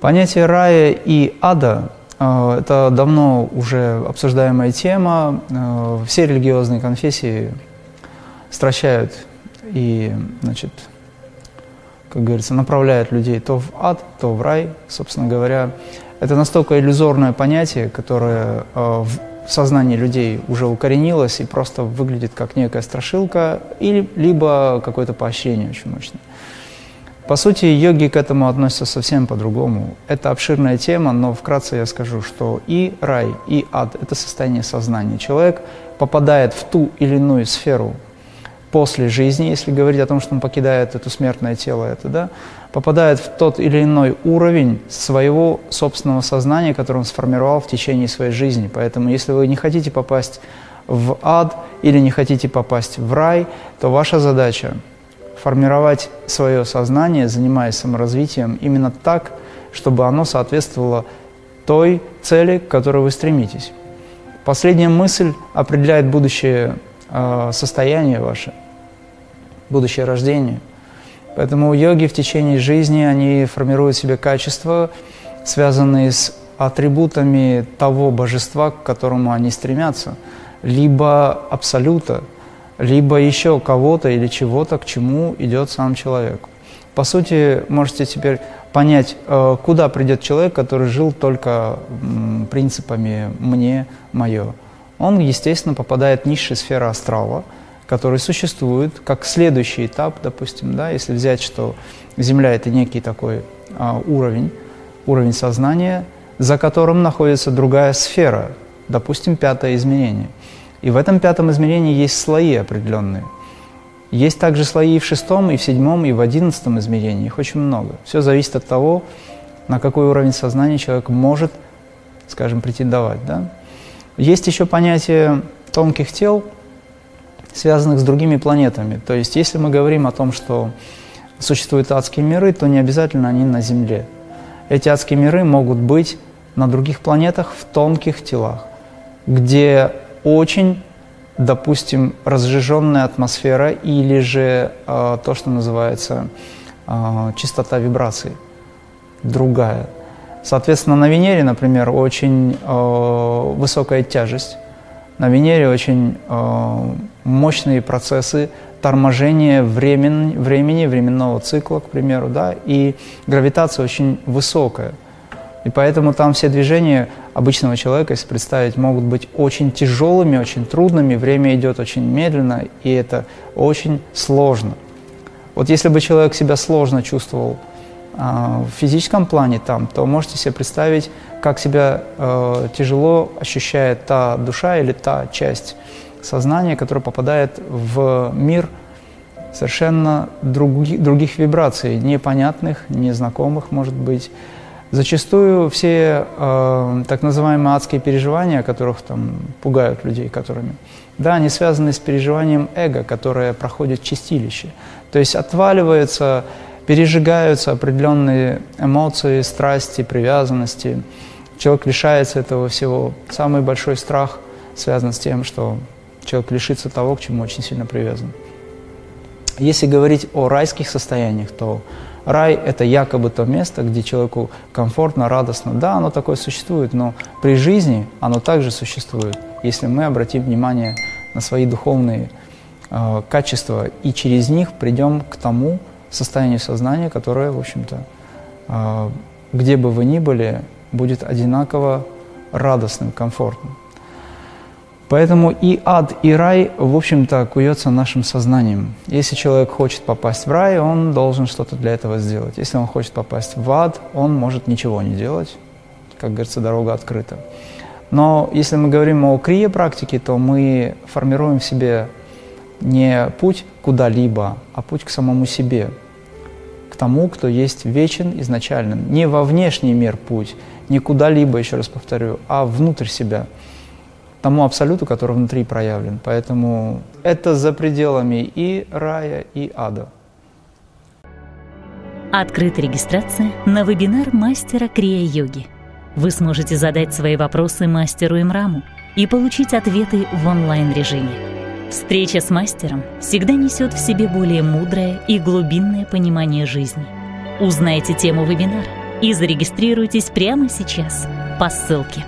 Понятие рая и ада э, – это давно уже обсуждаемая тема. Э, все религиозные конфессии стращают и, значит, как говорится, направляют людей то в ад, то в рай, собственно говоря. Это настолько иллюзорное понятие, которое э, в сознании людей уже укоренилось и просто выглядит как некая страшилка, или, либо какое-то поощрение очень мощное. По сути, йоги к этому относятся совсем по-другому. Это обширная тема, но вкратце я скажу, что и рай, и ад – это состояние сознания. Человек попадает в ту или иную сферу после жизни, если говорить о том, что он покидает это смертное тело, это, да, попадает в тот или иной уровень своего собственного сознания, который он сформировал в течение своей жизни. Поэтому, если вы не хотите попасть в ад или не хотите попасть в рай, то ваша задача формировать свое сознание, занимаясь саморазвитием, именно так, чтобы оно соответствовало той цели, к которой вы стремитесь. Последняя мысль определяет будущее э, состояние ваше, будущее рождение. Поэтому йоги в течение жизни, они формируют в себе качества, связанные с атрибутами того божества, к которому они стремятся, либо абсолюта – либо еще кого-то или чего-то, к чему идет сам человек. По сути, можете теперь понять, э, куда придет человек, который жил только принципами «мне», «мое». Он, естественно, попадает в низшую сферу астрала, который существует как следующий этап, допустим, да, если взять, что Земля – это некий такой а, уровень, уровень сознания, за которым находится другая сфера, допустим, пятое измерение – и в этом пятом измерении есть слои определенные. Есть также слои и в шестом, и в седьмом, и в одиннадцатом измерении. Их очень много. Все зависит от того, на какой уровень сознания человек может, скажем, претендовать. Да? Есть еще понятие тонких тел, связанных с другими планетами. То есть, если мы говорим о том, что существуют адские миры, то не обязательно они на Земле. Эти адские миры могут быть на других планетах в тонких телах, где очень, допустим, разжиженная атмосфера или же э, то, что называется э, частота вибраций, другая. Соответственно, на Венере, например, очень э, высокая тяжесть. На Венере очень э, мощные процессы торможения времени, времени, временного цикла, к примеру, да, и гравитация очень высокая – и поэтому там все движения обычного человека, если представить, могут быть очень тяжелыми, очень трудными, время идет очень медленно, и это очень сложно. Вот если бы человек себя сложно чувствовал э, в физическом плане там, то можете себе представить, как себя э, тяжело ощущает та душа или та часть сознания, которая попадает в мир совершенно други, других вибраций, непонятных, незнакомых, может быть, Зачастую все э, так называемые адские переживания, которых там пугают людей, которыми, да, они связаны с переживанием эго, которое проходит чистилище. То есть отваливаются, пережигаются определенные эмоции, страсти, привязанности. Человек лишается этого всего. Самый большой страх связан с тем, что человек лишится того, к чему очень сильно привязан. Если говорить о райских состояниях, то Рай – это якобы то место, где человеку комфортно, радостно. Да, оно такое существует, но при жизни оно также существует, если мы обратим внимание на свои духовные э, качества и через них придем к тому состоянию сознания, которое, в общем-то, э, где бы вы ни были, будет одинаково радостным, комфортным. Поэтому и ад, и рай, в общем-то, куется нашим сознанием. Если человек хочет попасть в рай, он должен что-то для этого сделать. Если он хочет попасть в ад, он может ничего не делать. Как говорится, дорога открыта. Но если мы говорим о крие практике, то мы формируем в себе не путь куда-либо, а путь к самому себе, к тому, кто есть вечен изначально. Не во внешний мир путь, не куда-либо, еще раз повторю, а внутрь себя – тому абсолюту, который внутри проявлен. Поэтому это за пределами и рая, и ада. Открыта регистрация на вебинар мастера Крия-йоги. Вы сможете задать свои вопросы мастеру Имраму и получить ответы в онлайн-режиме. Встреча с мастером всегда несет в себе более мудрое и глубинное понимание жизни. Узнайте тему вебинара и зарегистрируйтесь прямо сейчас по ссылке.